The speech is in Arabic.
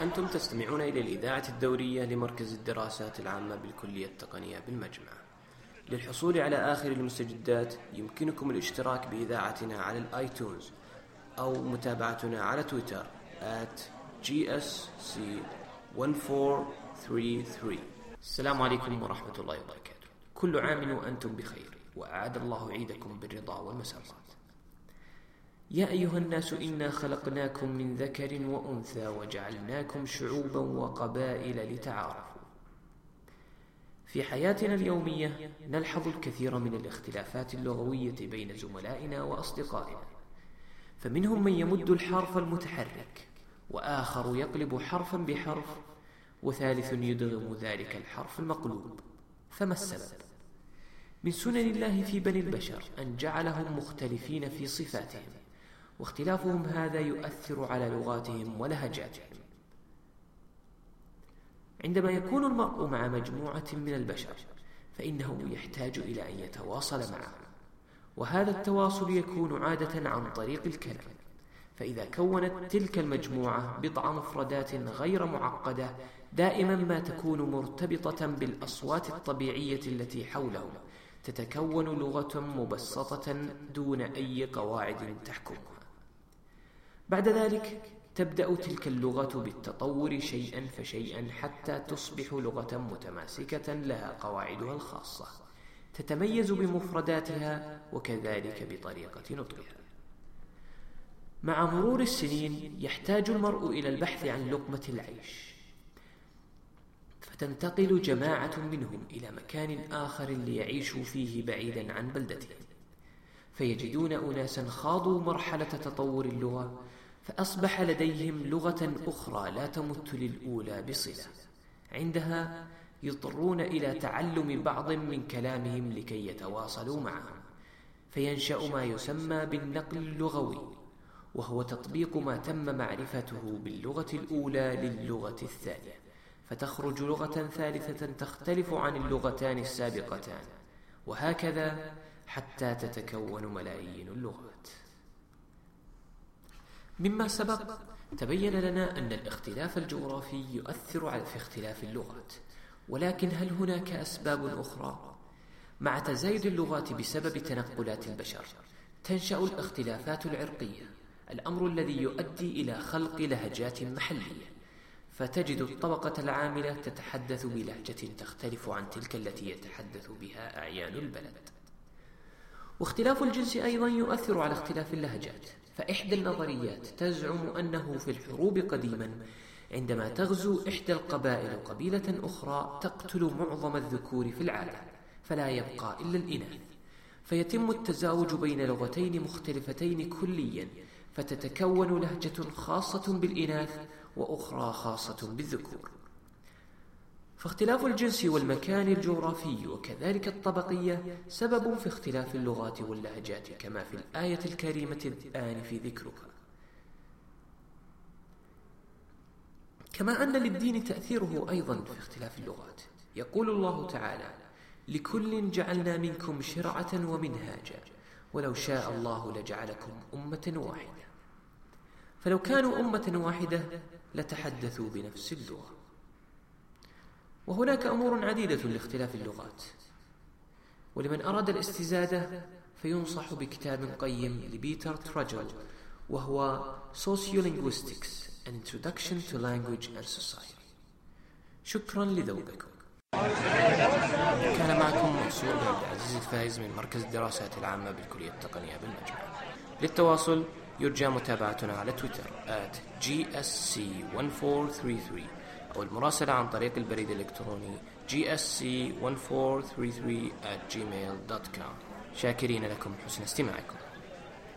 أنتم تستمعون إلى الإذاعة الدورية لمركز الدراسات العامة بالكلية التقنية بالمجمع. للحصول على آخر المستجدات يمكنكم الاشتراك بإذاعتنا على الآيتونز أو متابعتنا على تويتر at gsc1433 السلام عليكم ورحمة الله وبركاته. كل عام وأنتم بخير وأعاد الله عيدكم بالرضا والمسرات. يا أيها الناس إنا خلقناكم من ذكر وأنثى وجعلناكم شعوبا وقبائل لتعارفوا. في حياتنا اليومية نلحظ الكثير من الاختلافات اللغوية بين زملائنا وأصدقائنا. فمنهم من يمد الحرف المتحرك وآخر يقلب حرفا بحرف وثالث يدغم ذلك الحرف المقلوب. فما السبب؟ من سنن الله في بني البشر أن جعلهم مختلفين في صفاتهم. واختلافهم هذا يؤثر على لغاتهم ولهجاتهم عندما يكون المرء مع مجموعة من البشر فإنه يحتاج إلى أن يتواصل معهم. وهذا التواصل يكون عادة عن طريق الكلام. فإذا كونت تلك المجموعة بضع مفردات غير معقدة دائما ما تكون مرتبطة بالأصوات الطبيعية التي حولهم. تتكون لغة مبسطة دون أي قواعد تحكمها. بعد ذلك تبدأ تلك اللغة بالتطور شيئا فشيئا حتى تصبح لغة متماسكة لها قواعدها الخاصة تتميز بمفرداتها وكذلك بطريقة نطقها. مع مرور السنين يحتاج المرء إلى البحث عن لقمة العيش فتنتقل جماعة منهم إلى مكان آخر ليعيشوا فيه بعيدا عن بلدتهم. فيجدون أناسا خاضوا مرحلة تطور اللغة فأصبح لديهم لغة أخرى لا تمت للأولى بصلة. عندها يضطرون إلى تعلم بعض من كلامهم لكي يتواصلوا معهم. فينشأ ما يسمى بالنقل اللغوي وهو تطبيق ما تم معرفته باللغة الأولى للغة الثانية. فتخرج لغة ثالثة تختلف عن اللغتان السابقتان. وهكذا حتى تتكون ملايين اللغات مما سبق تبين لنا أن الاختلاف الجغرافي يؤثر في اختلاف اللغات ولكن هل هناك أسباب أخرى؟ مع تزايد اللغات بسبب تنقلات البشر تنشأ الاختلافات العرقية الأمر الذي يؤدي إلى خلق لهجات محلية فتجد الطبقة العاملة تتحدث بلهجة تختلف عن تلك التي يتحدث بها أعيان البلد واختلاف الجنس أيضا يؤثر على اختلاف اللهجات فإحدى النظريات تزعم أنه في الحروب قديما عندما تغزو إحدى القبائل قبيلة أخرى تقتل معظم الذكور في العالم فلا يبقى إلا الإناث. فيتم التزاوج بين لغتين مختلفتين كليا فتتكون لهجة خاصة بالإناث وأخرى خاصة بالذكور. فاختلاف الجنس والمكان الجغرافي وكذلك الطبقية سبب في اختلاف اللغات واللهجات كما في الآية الكريمة الآن في ذكرها كما أن للدين تأثيره أيضا في اختلاف اللغات. يقول الله تعالى لكل جعلنا منكم شرعة ومنهاجا ولو شاء الله لجعلكم أمة واحدة. فلو كانوا أمة واحدة لتحدثوا بنفس اللغة. وهناك أمور عديدة لاختلاف اللغات. ولمن أراد الاستزادة فينصح بكتاب قيم لبيتر تراجل وهو Sociolinguistics An Introduction to Language and Society. شكرا لذوقكم. كان معكم منصور عبد العزيز الفايز من مركز الدراسات العامة بالكلية التقنية بالمجمع للتواصل يرجى متابعتنا على تويتر at gsc1433 أو المراسلة عن طريق البريد الإلكتروني gsc1433 at gmail.com شاكرين لكم حسن استماعكم.